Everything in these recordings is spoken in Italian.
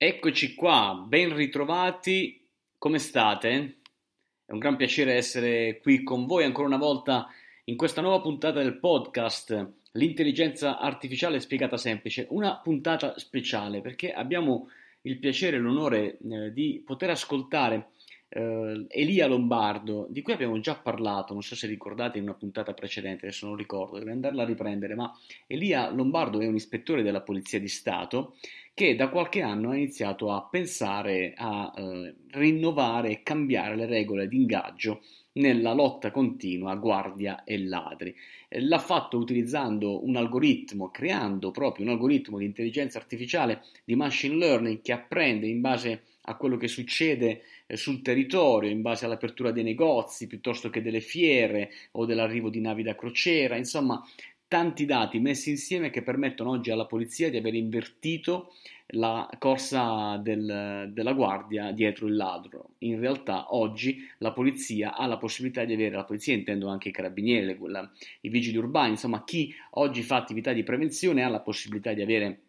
Eccoci qua, ben ritrovati, come state? È un gran piacere essere qui con voi ancora una volta in questa nuova puntata del podcast L'intelligenza artificiale spiegata semplice, una puntata speciale perché abbiamo il piacere e l'onore eh, di poter ascoltare eh, Elia Lombardo, di cui abbiamo già parlato, non so se ricordate in una puntata precedente, adesso non ricordo, devo andarla a riprendere, ma Elia Lombardo è un ispettore della Polizia di Stato che da qualche anno ha iniziato a pensare a eh, rinnovare e cambiare le regole di ingaggio nella lotta continua guardia e ladri. Eh, l'ha fatto utilizzando un algoritmo, creando proprio un algoritmo di intelligenza artificiale di machine learning che apprende in base a quello che succede eh, sul territorio, in base all'apertura dei negozi piuttosto che delle fiere o dell'arrivo di navi da crociera, insomma tanti dati messi insieme che permettono oggi alla polizia di aver invertito la corsa del, della guardia dietro il ladro. In realtà oggi la polizia ha la possibilità di avere, la polizia intendo anche i carabinieri, la, i vigili urbani, insomma chi oggi fa attività di prevenzione ha la possibilità di avere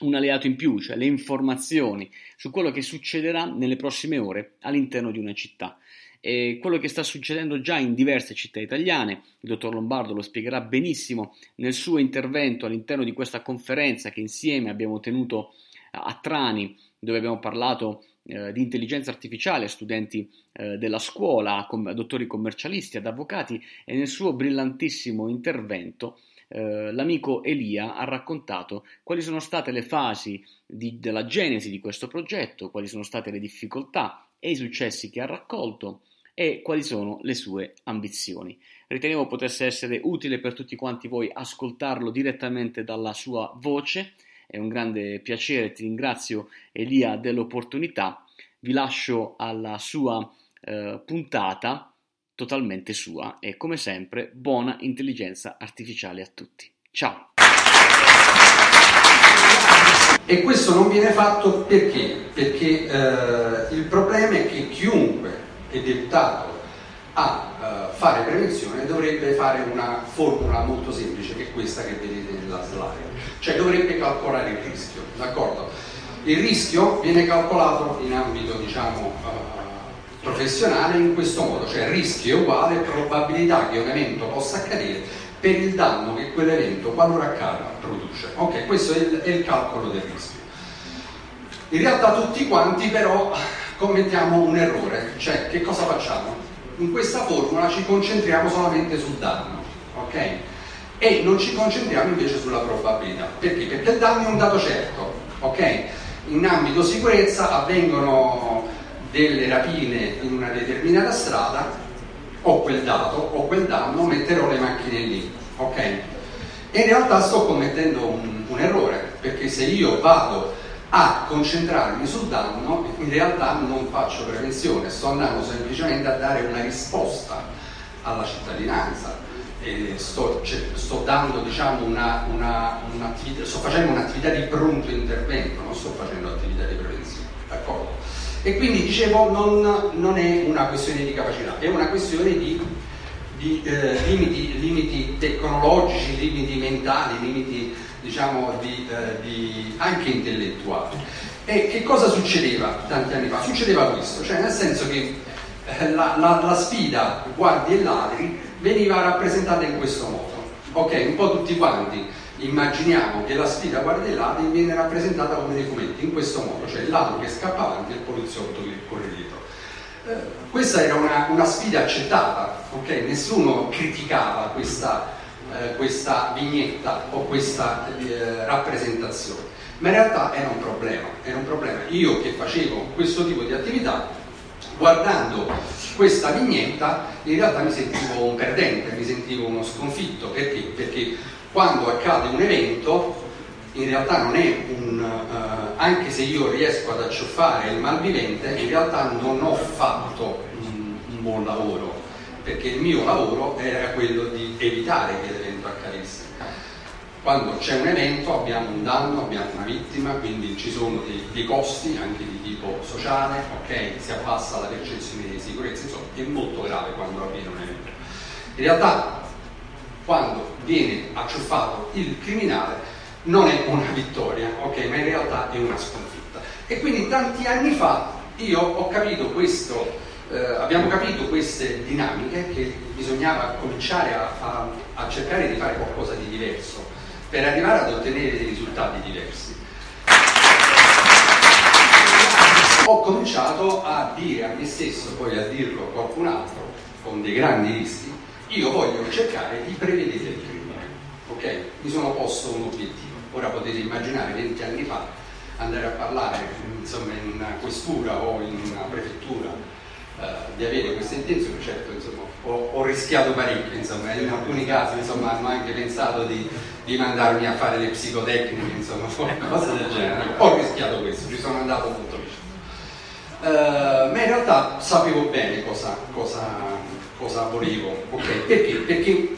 un alleato in più, cioè le informazioni su quello che succederà nelle prossime ore all'interno di una città e quello che sta succedendo già in diverse città italiane. Il dottor Lombardo lo spiegherà benissimo nel suo intervento all'interno di questa conferenza che insieme abbiamo tenuto a Trani, dove abbiamo parlato eh, di intelligenza artificiale a studenti eh, della scuola, com- dottori commercialisti, ad avvocati e nel suo brillantissimo intervento eh, l'amico Elia ha raccontato quali sono state le fasi di, della genesi di questo progetto, quali sono state le difficoltà e i successi che ha raccolto e quali sono le sue ambizioni. Ritenevo potesse essere utile per tutti quanti voi ascoltarlo direttamente dalla sua voce, è un grande piacere, ti ringrazio Elia dell'opportunità, vi lascio alla sua eh, puntata totalmente sua e come sempre buona intelligenza artificiale a tutti. Ciao! E questo non viene fatto perché? Perché eh, il problema è che chiunque è deputato a uh, fare prevenzione dovrebbe fare una formula molto semplice che è questa che vedete nella slide, cioè dovrebbe calcolare il rischio, d'accordo? Il rischio viene calcolato in ambito diciamo uh, professionale in questo modo, cioè rischio è uguale probabilità che un evento possa accadere per il danno che quell'evento, qualora accada, produce. Ok, questo è il, è il calcolo del rischio. In realtà tutti quanti però commettiamo un errore, cioè che cosa facciamo? In questa formula ci concentriamo solamente sul danno, ok? E non ci concentriamo invece sulla probabilità. Perché? Perché il danno è un dato certo, ok? In ambito sicurezza avvengono delle rapine in una determinata strada, ho quel dato, ho quel danno, metterò le macchine lì, ok? E in realtà sto commettendo un, un errore, perché se io vado a concentrarmi sul danno, in realtà non faccio prevenzione, sto andando semplicemente a dare una risposta alla cittadinanza. Sto, sto, diciamo, una, una, sto, facendo un'attività di pronto intervento, non sto facendo attività di prevenzione, d'accordo? E quindi dicevo non, non è una questione di capacità, è una questione di, di eh, limiti, limiti tecnologici, limiti mentali, limiti diciamo, di, eh, di, anche intellettuali. E che cosa succedeva tanti anni fa? Succedeva questo, cioè nel senso che eh, la, la, la, sfida guardie e ladri veniva rappresentata in questo modo. Ok, un po' tutti quanti immaginiamo che la sfida guardie e ladri viene rappresentata come dei fumetti, in questo modo, cioè il ladro che scappa avanti e il poliziotto che corre dietro. Questa era una, una sfida accettata, ok? Nessuno criticava questa eh, questa vignetta o questa eh, rappresentazione, ma in realtà era un problema, era un problema. Io che facevo questo tipo di attività, guardando questa vignetta, in realtà mi sentivo un perdente, mi sentivo uno sconfitto, perché? Perché quando accade un evento, in realtà non è un, uh, anche se io riesco ad acciuffare il malvivente, in realtà non ho fatto un, un buon lavoro, perché il mio lavoro era quello di evitare che l'evento accadesse. Quando c'è un evento abbiamo un danno, abbiamo una vittima, quindi ci sono dei, dei costi anche di tipo sociale, ok? Si abbassa la percezione di sicurezza, insomma è molto grave quando avviene un evento. In realtà quando viene acciuffato il criminale non è una vittoria, ok? Ma in realtà è una sconfitta. E quindi tanti anni fa io ho capito questo, eh, abbiamo capito queste dinamiche che bisognava cominciare a, a, a cercare di fare qualcosa di diverso per arrivare ad ottenere dei risultati diversi. Ho cominciato a dire a me stesso, poi a dirlo a qualcun altro, con dei grandi rischi, io voglio cercare di prevedere il crimine. Ok? Mi sono posto un obiettivo. Ora potete immaginare 20 anni fa andare a parlare insomma, in una questura o in una prefettura eh, di avere questa intenzione, certo insomma, ho, ho, rischiato parecchio, insomma, in alcuni casi insomma, hanno anche pensato di, di, mandarmi a fare le psicotecniche, insomma, cose del genere. Ho rischiato questo, ci sono andato molto vicino. Uh, ma in realtà sapevo bene cosa, cosa, cosa volevo, okay? perché? Perché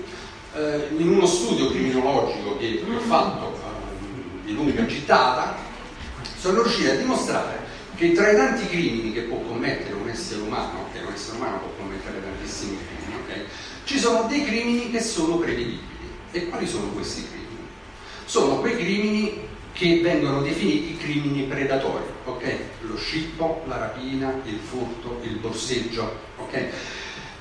uh, in uno studio criminologico che ho fatto di lunga gittata sono riuscito a dimostrare che tra i tanti crimini che può commettere un essere umano, che un essere umano può commettere tantissimi crimini, okay? ci sono dei crimini che sono prevedibili. E quali sono questi crimini? Sono quei crimini che vengono definiti crimini predatori, ok? Lo scippo, la rapina, il furto, il borseggio, ok?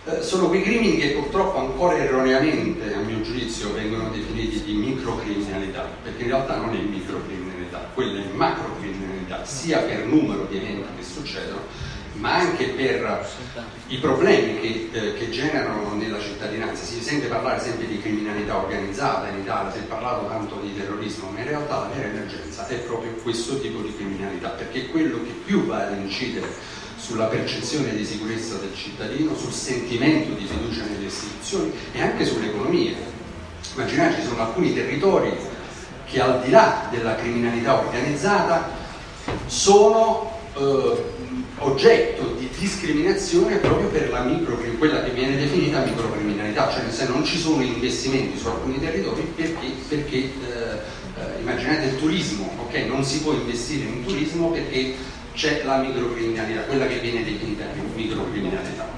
Eh, sono quei crimini che purtroppo ancora erroneamente, a mio giudizio, vengono definiti di microcriminalità, perché in realtà non è microcriminalità, quella è macrocriminalità, sia per numero di eventi che succedono, ma anche per i problemi che, eh, che, generano nella cittadinanza. Si sente parlare sempre di criminalità organizzata in Italia, si è parlato tanto di terrorismo, ma in realtà la vera emergenza è proprio questo tipo di criminalità, perché è quello che più va ad incidere sulla percezione di sicurezza del cittadino, sul sentimento di fiducia nelle istituzioni e anche sull'economia. Immaginate, ci sono alcuni territori che al di là della criminalità organizzata sono eh, oggetto di discriminazione proprio per micro, quella che viene definita microcriminalità, cioè se non ci sono investimenti su alcuni territori perché, perché eh, eh, immaginate il turismo, okay? non si può investire in turismo perché c'è la microcriminalità, quella che viene definita microcriminalità.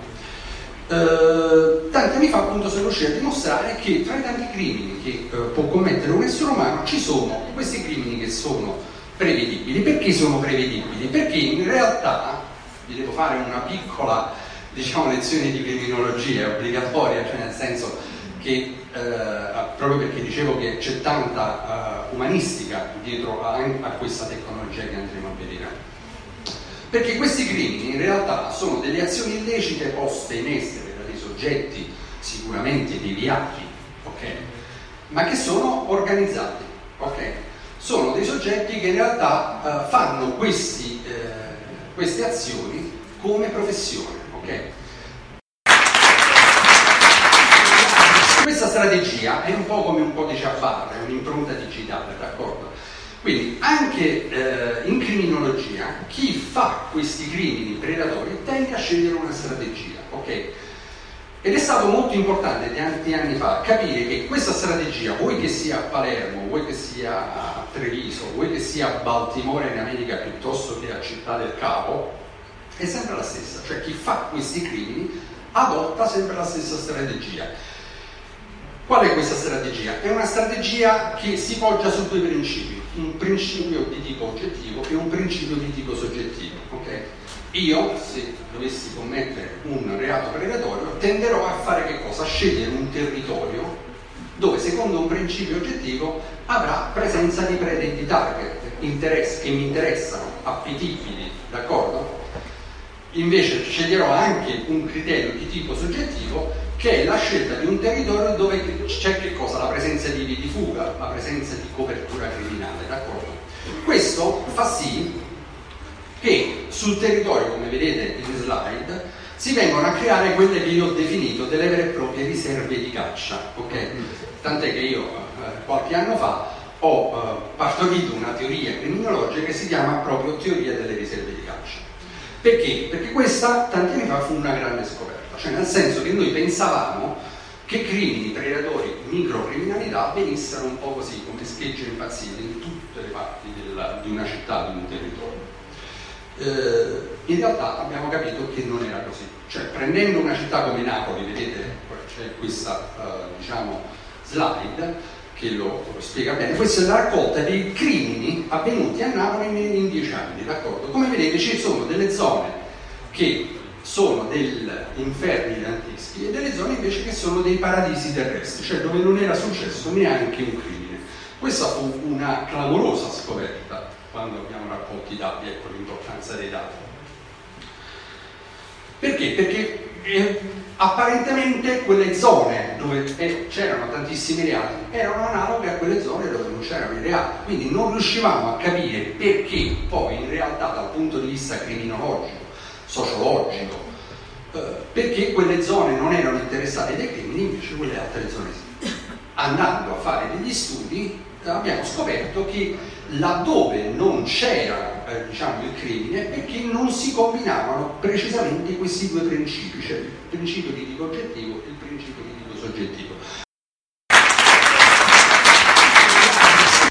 Uh, tanti anni fa appunto sono riuscito a dimostrare che tra i tanti crimini che uh, può commettere un essere umano ci sono questi crimini che sono prevedibili. Perché sono prevedibili? Perché in realtà vi devo fare una piccola diciamo, lezione di criminologia obbligatoria, cioè nel senso che eh, proprio perché dicevo che c'è tanta uh, umanistica dietro a, a, questa tecnologia che andremo a vedere. Perché questi crimini in realtà sono delle azioni illecite poste in essere da dei soggetti sicuramente deviati, okay? ma che sono organizzati. Okay? Sono dei soggetti che in realtà uh, fanno questi, uh, queste azioni come professione. Okay? Questa strategia è un po' come un codice a barre, un'impronta digitale, d'accordo? Quindi anche eh, in criminologia chi fa questi crimini predatori tende a scegliere una strategia, ok? Ed è stato molto importante tanti anni fa capire che questa strategia, vuoi che sia a Palermo, vuoi che sia a Treviso, vuoi che sia a Baltimora in America piuttosto che a Città del Capo, è sempre la stessa, cioè chi fa questi crimini adotta sempre la stessa strategia. Qual è questa strategia? È una strategia che si poggia su due principi, un principio di tipo oggettivo e un principio di tipo soggettivo. Okay? Io, se dovessi commettere un reato predatorio, tenderò a fare che cosa? A scegliere un territorio dove secondo un principio oggettivo avrà presenza di prede di target, che mi interessano, appetibili, d'accordo? Invece sceglierò anche un criterio di tipo soggettivo che è la scelta di un territorio dove c'è che cosa? La presenza di vie di fuga, la presenza di copertura criminale, d'accordo? Questo fa sì che sul territorio, come vedete in slide, si vengono a creare quelle che io ho definito delle vere e proprie riserve di caccia, ok? Tant'è che io eh, qualche anno fa ho eh, partorito una teoria criminologica che si chiama proprio teoria delle riserve di caccia. Perché? Perché questa tanti anni fa fu una grande scoperta, cioè nel senso che noi pensavamo che crimini, predatori, microcriminalità venissero un po' così come schegge impazzite in tutte le parti della, di una città, di un territorio. Eh, in realtà abbiamo capito che non era così, cioè prendendo una città come Napoli, vedete c'è questa uh, diciamo, slide, che lo, spiega bene. Questa è la raccolta dei crimini avvenuti a Napoli in, dieci anni, d'accordo? Come vedete ci sono delle zone che sono degli inferni danteschi e delle zone invece che sono dei paradisi terrestri, cioè dove non era successo neanche un crimine. Questa fu una clamorosa scoperta quando abbiamo raccolto i dati, ecco l'importanza dei dati. Perché? Perché eh, apparentemente quelle zone dove eh, c'erano tantissimi reati erano analoghe a quelle zone dove non c'erano i reati, quindi non riuscivamo a capire perché poi in realtà dal punto di vista criminologico sociologico, eh, perché quelle zone non erano interessate dai crimini, invece quelle altre zone sì. Andando a fare degli studi abbiamo scoperto che laddove non c'era eh, diciamo, il crimine perché non si combinavano precisamente questi due principi, cioè il principio di tipo oggettivo e il principio di tipo soggettivo.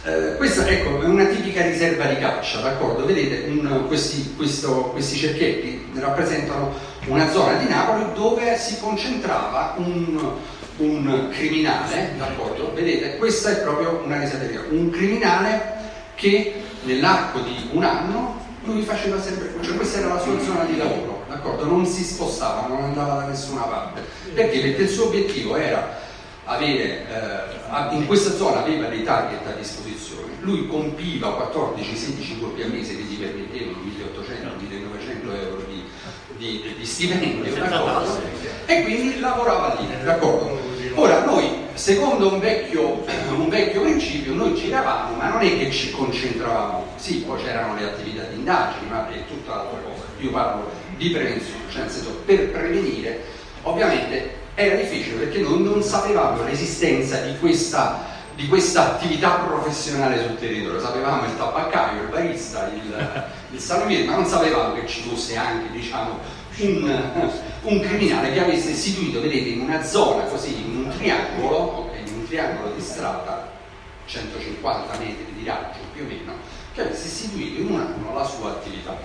Eh, questa ecco, è una tipica riserva di caccia, d'accordo? Vedete, un, questi, questo, questi, cerchietti rappresentano una zona di Napoli dove si concentrava un, un criminale, d'accordo? Vedete, questa è proprio una riserva un criminale che nell'arco di un anno lui faceva sempre, cioè questa era la sua zona di lavoro, d'accordo? Non si spostava, non andava da nessuna parte. Perché? Perché il suo obiettivo era avere, eh, in questa zona aveva dei target a disposizione, lui compiva 14-16 colpi a mese che gli permettevano 1800-1900 euro di, di, di stipendio, d'accordo? E quindi lavorava lì, d'accordo? Ora noi, secondo un vecchio, un vecchio principio, noi giravamo, ma non è che ci concentravamo, sì, poi c'erano le attività di indagini, ma è tutta l'altra cosa. Io parlo di prevenzione, cioè nel senso per prevenire, ovviamente era difficile perché noi non sapevamo l'esistenza di questa, di questa attività professionale sul territorio, sapevamo il tabaccaio, il barista, il, il salumiere, ma non sapevamo che ci fosse anche diciamo, un, un, criminale che avesse istituito, vedete, in una zona così, in triangolo, okay, in un triangolo di strada, 150 metri di raggio più o meno, che avesse istituito in un anno la sua attività.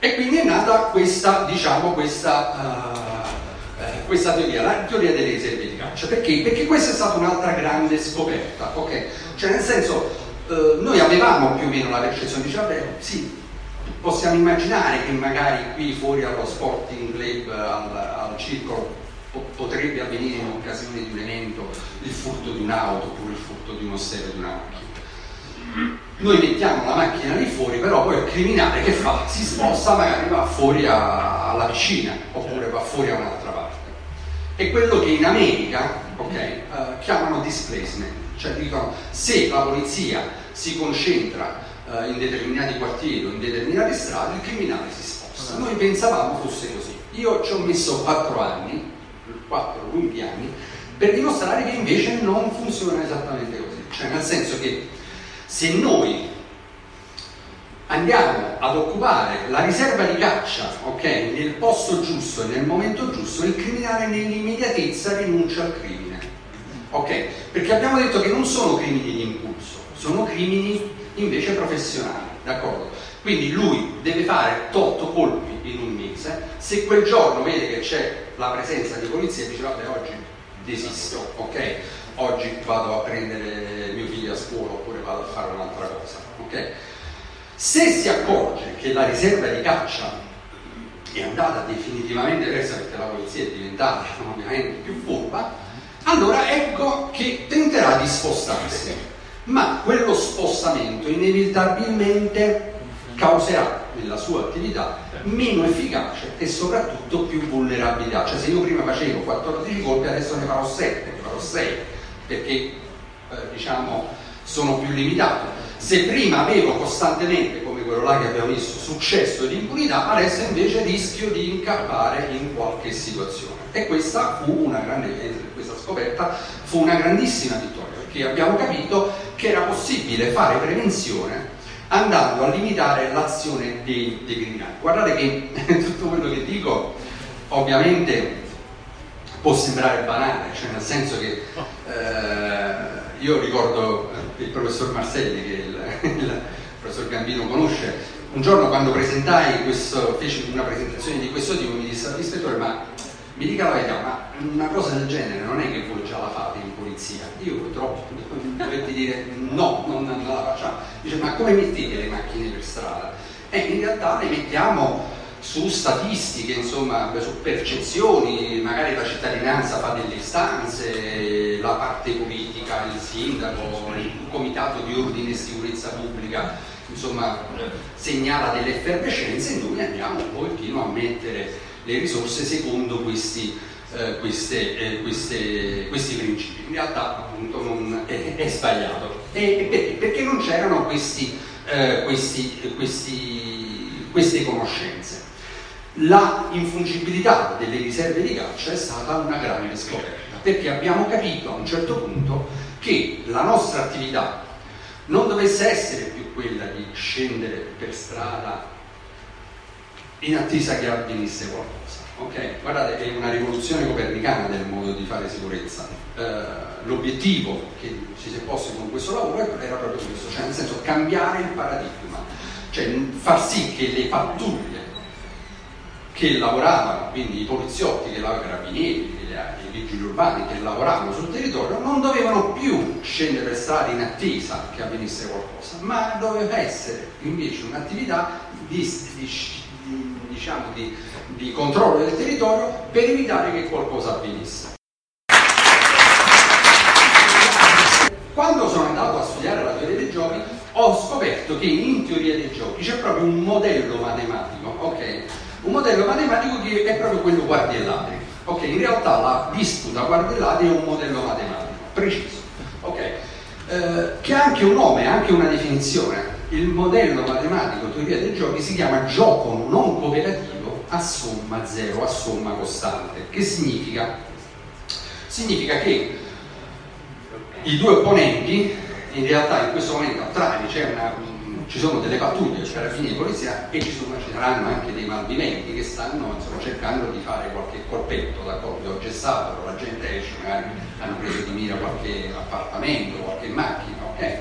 E quindi è nata questa, diciamo, questa uh, eh, questa teoria, la teoria delle riserve di caccia. Perché? Perché questa è stata un'altra grande scoperta, ok? Cioè nel senso, eh, noi avevamo più o meno la percezione, diceva, beh, sì, possiamo immaginare che magari qui fuori allo Sporting Club, al, al circolo, potrebbe avvenire in occasione di un evento il furto di un'auto oppure il furto di un osserio di una macchina. Noi mettiamo la macchina lì fuori, però poi il criminale che fa? Si sposta, magari va fuori a, alla piscina oppure va fuori a un'altra parte è quello che in America okay, uh, chiamano displacement, cioè dicono se la polizia si concentra uh, in determinati quartieri o in determinate strade, il criminale si sposta. Noi pensavamo fosse così. Io ci ho messo quattro anni, quattro lunghi anni, per dimostrare che invece non funziona esattamente così. Cioè nel senso che se noi andiamo ad occupare la riserva di caccia okay, nel posto giusto e nel momento giusto, il criminale nell'immediatezza rinuncia al crimine. Okay? Perché abbiamo detto che non sono crimini di impulso, sono crimini invece professionali, d'accordo? Quindi lui deve fare 8 colpi in un mese, se quel giorno vede che c'è la presenza di polizia dice vabbè oggi desisto, ok? Oggi vado a prendere mio figlio a scuola oppure vado a fare un'altra cosa, ok? Se si accorge che la riserva di caccia è andata definitivamente persa perché la polizia è diventata ovviamente più furba, allora ecco che tenterà di spostarsi, ma quello spostamento inevitabilmente causerà nella sua attività meno efficacia e soprattutto più vulnerabilità. Cioè se io prima facevo 14 colpi adesso ne farò 7, ne farò 6, perché eh, diciamo sono più limitato se prima avevo costantemente, come quello là che abbiamo visto, successo di impunità, adesso invece rischio di incappare in qualche situazione. E questa fu una grande, questa scoperta fu una grandissima vittoria, perché abbiamo capito che era possibile fare prevenzione andando a limitare l'azione dei, dei criminali. Guardate che tutto quello che dico ovviamente può sembrare banale, cioè nel senso che eh, io ricordo il professor Marselli, che il, il professor Gambino conosce, un giorno quando presentai questo, feci una presentazione di questo tipo mi disse, ispettore, ma mi dica la verità, ma una cosa del genere non è che voi già la fate in polizia? Io purtroppo dovete dire no, non, la facciamo. Dice, ma come mettete le macchine per strada? E in realtà le mettiamo su statistiche, insomma, su percezioni, magari la cittadinanza fa delle istanze, la parte politica, il sindaco, il comitato di ordine e sicurezza pubblica, insomma, segnala delle effervescenze e noi andiamo un pochettino a mettere le risorse secondo questi, eh, queste, eh, queste, questi principi. In realtà appunto non, è, è, sbagliato. E, perché? Perché non c'erano questi, eh, questi, queste conoscenze. La infungibilità delle riserve di caccia è stata una grande scoperta, perché abbiamo capito a un certo punto che la nostra attività non dovesse essere più quella di scendere per strada in attesa che avvenisse qualcosa. Okay? Guardate, è una rivoluzione copernicana del modo di fare sicurezza. Eh, l'obiettivo che ci si è posto con questo lavoro era proprio questo, cioè nel senso cambiare il paradigma, cioè far sì che le pattuglie che lavoravano, quindi i poliziotti, che i carabinieri, i vigili urbani che lavoravano sul territorio, non dovevano più scendere per strada in attesa che avvenisse qualcosa, ma doveva essere invece un'attività di, di, diciamo, di controllo del territorio per evitare che qualcosa avvenisse. Quando sono andato a studiare la teoria dei giochi ho scoperto che in teoria dei giochi c'è proprio un modello matematico, ok? Un modello matematico che è proprio quello guardielladri. Ok, in realtà la disputa guardielladri è un modello matematico preciso, ok? Eh, che ha anche un nome, anche una definizione. Il modello matematico teoria dei giochi si chiama gioco non cooperativo a somma zero, a somma costante. Che significa? Significa che i due opponenti, in realtà in questo momento a una ci sono delle pattuglie, cioè carabinieri di polizia e ci, sono, ci, saranno anche dei malviventi che stanno insomma, cercando di fare qualche colpetto, d'accordo? Ho gessato, la gente esce, magari hanno preso di mira qualche appartamento, qualche macchina, ok?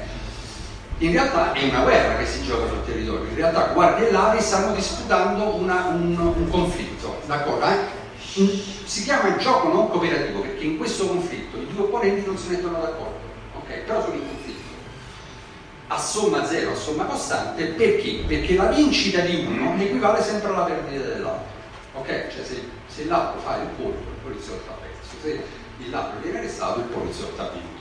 In realtà è una guerra che si gioca sul territorio, in realtà guardie e Lari stanno disputando una, un, un, conflitto? Eh? Si chiama gioco non cooperativo perché in questo conflitto i due opponenti non si mettono d'accordo, ok? Però sono in conflitto a somma zero, a somma costante, perché? Perché la vincita di uno equivale sempre alla perdita dell'altro. Ok? Cioè se, se l'altro fa il colpo, il poliziotto ha perso, se l'altro viene arrestato, il poliziotto ha vinto.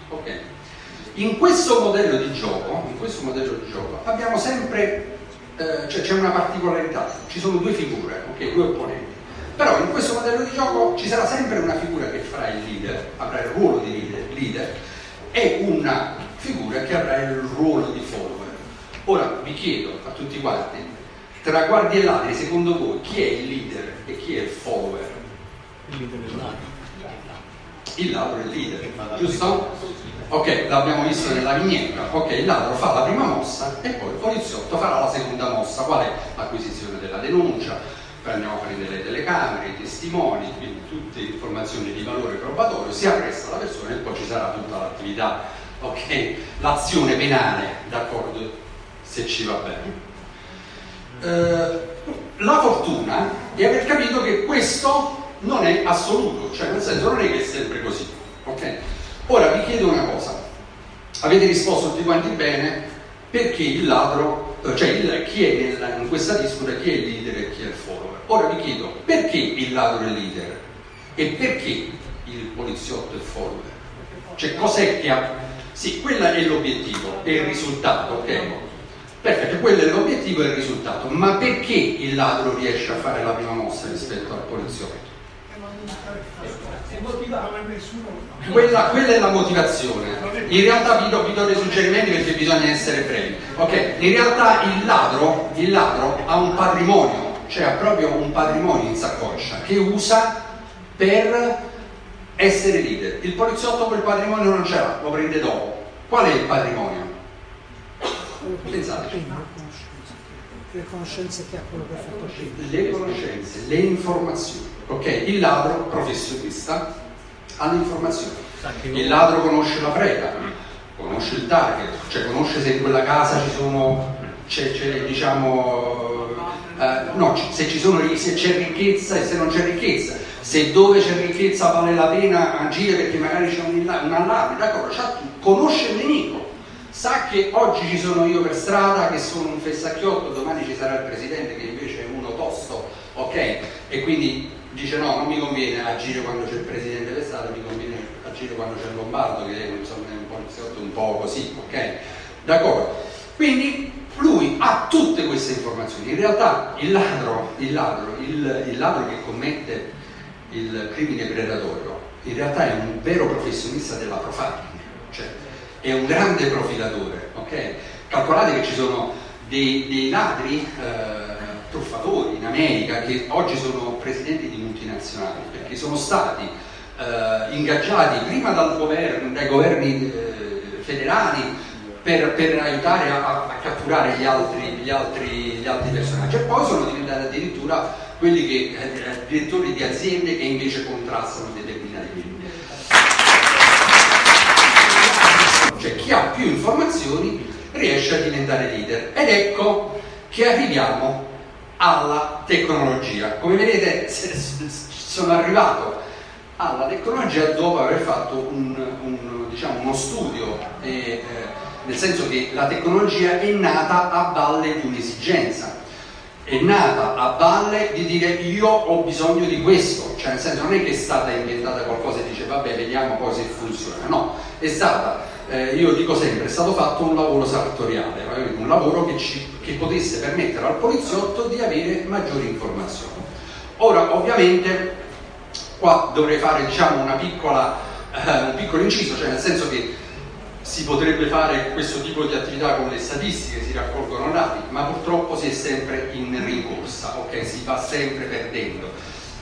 In questo modello di gioco, in questo modello di gioco abbiamo sempre, eh, cioè c'è una particolarità, ci sono due figure, ok? Due opponenti. Però in questo modello di gioco ci sarà sempre una figura che farà il leader, avrà il ruolo di leader, leader e una figura che avrà il ruolo di follower. Ora vi chiedo a tutti quanti, tra guardie e ladri, secondo voi chi è il leader e chi è il follower? Il leader è il ladro. Il ladro è il leader, giusto? Ok, l'abbiamo visto nella vignetta. Ok, il ladro fa la prima mossa e poi il poliziotto farà la seconda mossa, qual è? L'acquisizione della denuncia, andiamo a prendere le telecamere, i testimoni, quindi tutte informazioni di valore probatorio, si arresta la persona e poi ci sarà tutta l'attività ok? L'azione penale, d'accordo, se ci va bene. Eh, la fortuna è aver capito che questo non è assoluto, cioè nel senso non è che è sempre così, ok? Ora vi chiedo una cosa, avete risposto tutti quanti bene perché il ladro, cioè il, chi è nel, in questa disputa, chi è il leader e chi è il follower. Ora vi chiedo perché il ladro è il leader e perché il poliziotto è il follower? Cioè cos'è che ha sì, quello è l'obiettivo, è il risultato, ok? Perfetto, quello è l'obiettivo e il risultato, ma perché il ladro riesce a fare la prima mossa rispetto al poliziotto? Quella, quella, è la motivazione. In realtà vi do, vi do, dei suggerimenti perché bisogna essere brevi. Ok, in realtà il ladro, il ladro ha un patrimonio, cioè ha proprio un patrimonio in saccoccia che usa per essere leader. Il poliziotto quel patrimonio non ce l'ha, lo prende dopo. Qual è il patrimonio? Pensate. Le conoscenze che ha quello che ha fatto prima. Le conoscenze, le informazioni. Ok, il ladro professionista ha le informazioni. Il ladro conosce la preda, conosce il target, cioè conosce se in quella casa ci sono, c'è, c'è diciamo Uh, no, se, ci sono, se c'è ricchezza e se non c'è ricchezza, se dove c'è ricchezza vale la pena agire perché magari c'è un, un allarme, d'accordo? Cioè, conosce il nemico, sa che oggi ci sono io per strada che sono un fessacchiotto, domani ci sarà il presidente che invece è uno tosto, ok? E quindi dice no, non mi conviene agire quando c'è il presidente per strada, mi conviene agire quando c'è il Lombardo che è, insomma, un poliziotto un po' così, ok? D'accordo? Quindi lui ha tutte queste informazioni. In realtà il ladro, il ladro, il, il ladro che commette il crimine predatorio, in realtà è un vero professionista della profiling, cioè è un grande profilatore, ok? Calcolate che ci sono dei, dei ladri eh, truffatori in America che oggi sono presidenti di multinazionali, perché sono stati eh, ingaggiati prima dal governo, dai governi eh, federali per, per, aiutare a, a catturare gli altri, gli, altri, gli altri, personaggi e poi sono diventati addirittura quelli che, eh, direttori di aziende che invece contrastano determinati Cioè chi ha più informazioni riesce a diventare leader. Ed ecco che arriviamo alla tecnologia. Come vedete sono arrivato alla tecnologia dopo aver fatto un, un, diciamo, uno studio, eh, eh, nel senso che la tecnologia è nata a valle di un'esigenza, è nata a valle di dire io ho bisogno di questo, cioè nel senso non è che è stata inventata qualcosa e dice vabbè vediamo poi se funziona, no, è stata eh, io dico sempre, è stato fatto un lavoro sartoriale, un lavoro che, ci, che potesse permettere al poliziotto di avere maggiori informazioni. Ora, ovviamente, qua dovrei fare diciamo, piccola, eh, un piccolo inciso, cioè nel senso che si potrebbe fare questo tipo di attività con le statistiche, si raccolgono dati, ma purtroppo si è sempre in rincorsa, ok? Si va sempre perdendo.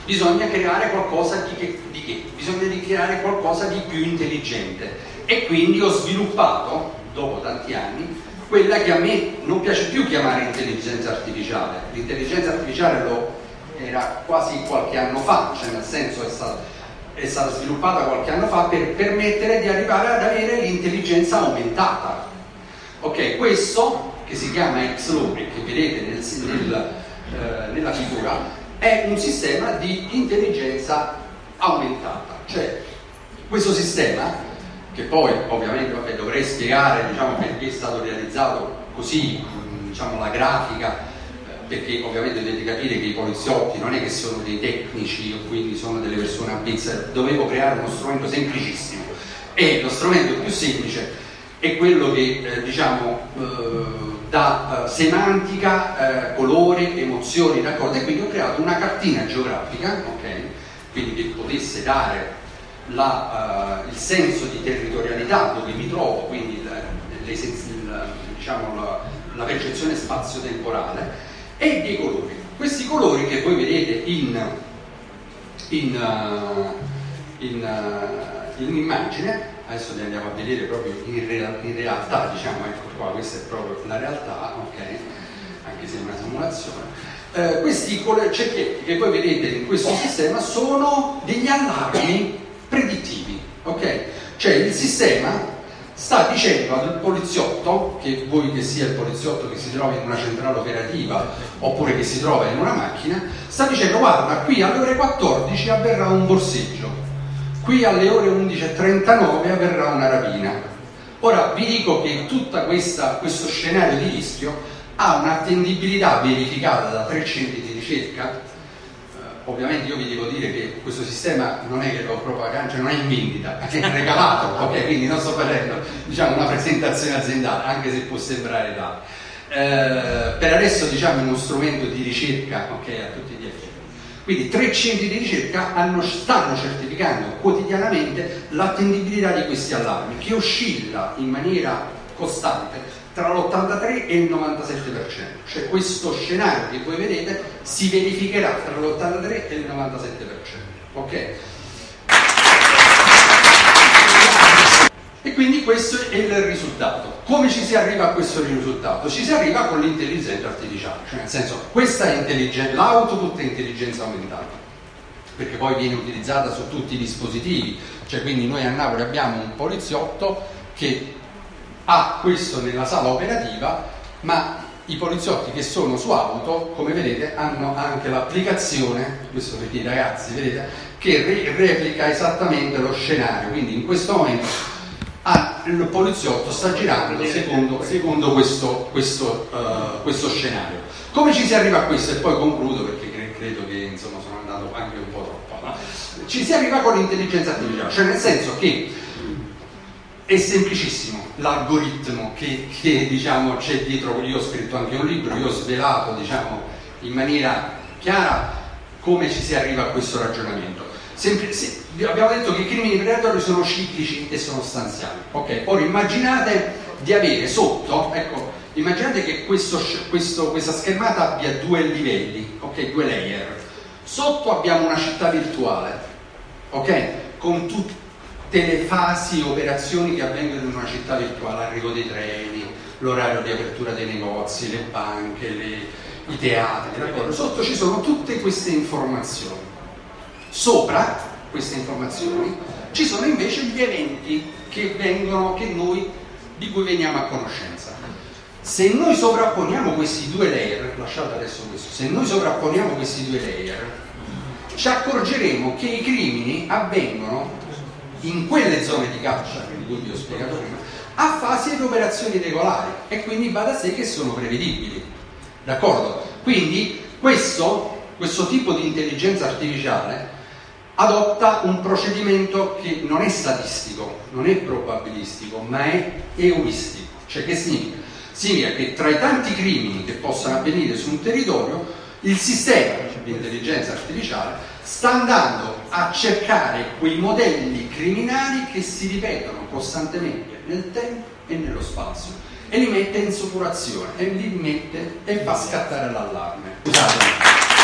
Bisogna creare qualcosa di che? Di che? Bisogna creare qualcosa di più intelligente e quindi ho sviluppato, dopo tanti anni, quella che a me non piace più chiamare intelligenza artificiale. L'intelligenza artificiale lo era quasi qualche anno fa, cioè nel senso è stata, è stata sviluppata qualche anno fa per permettere di arrivare ad avere l'intelligenza aumentata. Ok, questo che si chiama XLORI, che vedete nel, nel, eh, nella figura, è un sistema di intelligenza aumentata. Cioè, questo sistema che poi ovviamente vabbè, dovrei spiegare diciamo, perché è stato realizzato così, diciamo, la grafica, eh, perché ovviamente dovete capire che i poliziotti non è che sono dei tecnici o quindi sono delle persone ambizze, dovevo creare uno strumento semplicissimo e lo strumento più semplice è quello che eh, diciamo eh, dà eh, semantica, eh, colore, emozioni, d'accordo? E quindi ho creato una cartina geografica, ok? Quindi che potesse dare la, uh, il senso di territorialità dove mi trovo, quindi il, diciamo, la, la, percezione spazio-temporale, e dei colori. Questi colori che voi vedete in, in, uh, in, in immagine, adesso li andiamo a vedere proprio in, real, in, realtà, diciamo, ecco qua, questa è proprio la realtà, ok? Anche se è una simulazione. Eh, questi cerchietti che voi vedete in questo sistema sono degli allarmi predittivi, ok? Cioè il sistema sta dicendo al poliziotto, che vuoi che sia il poliziotto che si trova in una centrale operativa oppure che si trova in una macchina, sta dicendo guarda qui alle ore 14 avverrà un borseggio, qui alle ore 11.39 avverrà una rapina. Ora vi dico che tutto questo scenario di rischio ha un'attendibilità verificata da tre centri di ricerca ovviamente io vi devo dire che questo sistema non è che lo propaganda, cioè non è in vendita, è regalato, ok? Quindi non sto facendo diciamo, una presentazione aziendale, anche se può sembrare tale. Eh, per adesso diciamo è uno strumento di ricerca ok, a tutti gli effetti. Quindi tre centri di ricerca hanno, stanno certificando quotidianamente l'attendibilità di questi allarmi che oscilla in maniera costante tra l'83 e il 97%, cioè questo scenario che voi vedete si verificherà tra l'83 e il 97%. Ok? Quindi questo è il risultato. Come ci si arriva a questo risultato? Ci si arriva con l'intelligenza artificiale, cioè nel senso questa è intelligenza, l'output è intelligenza aumentata, perché poi viene utilizzata su tutti i dispositivi, cioè quindi noi a Napoli abbiamo un poliziotto che ha questo nella sala operativa, ma i poliziotti che sono su auto, come vedete, hanno anche l'applicazione, questo per i ragazzi, vedete, che re- replica esattamente lo scenario. Quindi in questo momento ah, il poliziotto sta girando secondo, secondo questo, questo, uh, questo, scenario. Come ci si arriva a questo? E poi concludo perché credo che insomma, sono andato anche un po' troppo. No? Ci si arriva con l'intelligenza artificiale, cioè nel senso che è semplicissimo l'algoritmo che, che diciamo, c'è dietro, io ho scritto anche un libro, io ho svelato diciamo, in maniera chiara come ci si arriva a questo ragionamento. Sempre, se, abbiamo detto che i crimini predatori sono ciclici e sono stanziali. Okay? Ora immaginate di avere sotto, ecco, immaginate che questo, questo, questa schermata abbia due livelli, okay? due layer. Sotto abbiamo una città virtuale, okay? con tutte le fasi, operazioni che avvengono in una città virtuale, l'arrivo dei treni, l'orario di apertura dei negozi, le banche, le, i teatri, d'accordo? Sotto ci sono tutte queste informazioni. Sopra queste informazioni ci sono invece gli eventi che vengono, che noi, di cui veniamo a conoscenza. Se noi sovrapponiamo questi due layer, lasciate adesso questo, se noi sovrapponiamo questi due layer, ci accorgeremo che i crimini avvengono in quelle zone di caccia di cui vi ho spiegato prima, a fasi ed operazioni regolari e quindi va da sé che sono prevedibili. D'accordo? Quindi questo, questo tipo di intelligenza artificiale adotta un procedimento che non è statistico, non è probabilistico, ma è euristico. Cioè che significa? Significa che tra i tanti crimini che possano avvenire su un territorio, il sistema di intelligenza artificiale sta andando a cercare quei modelli criminali che si ripetono costantemente nel tempo e nello spazio e li mette in suppurazione e li mette e fa scattare l'allarme. Scusate.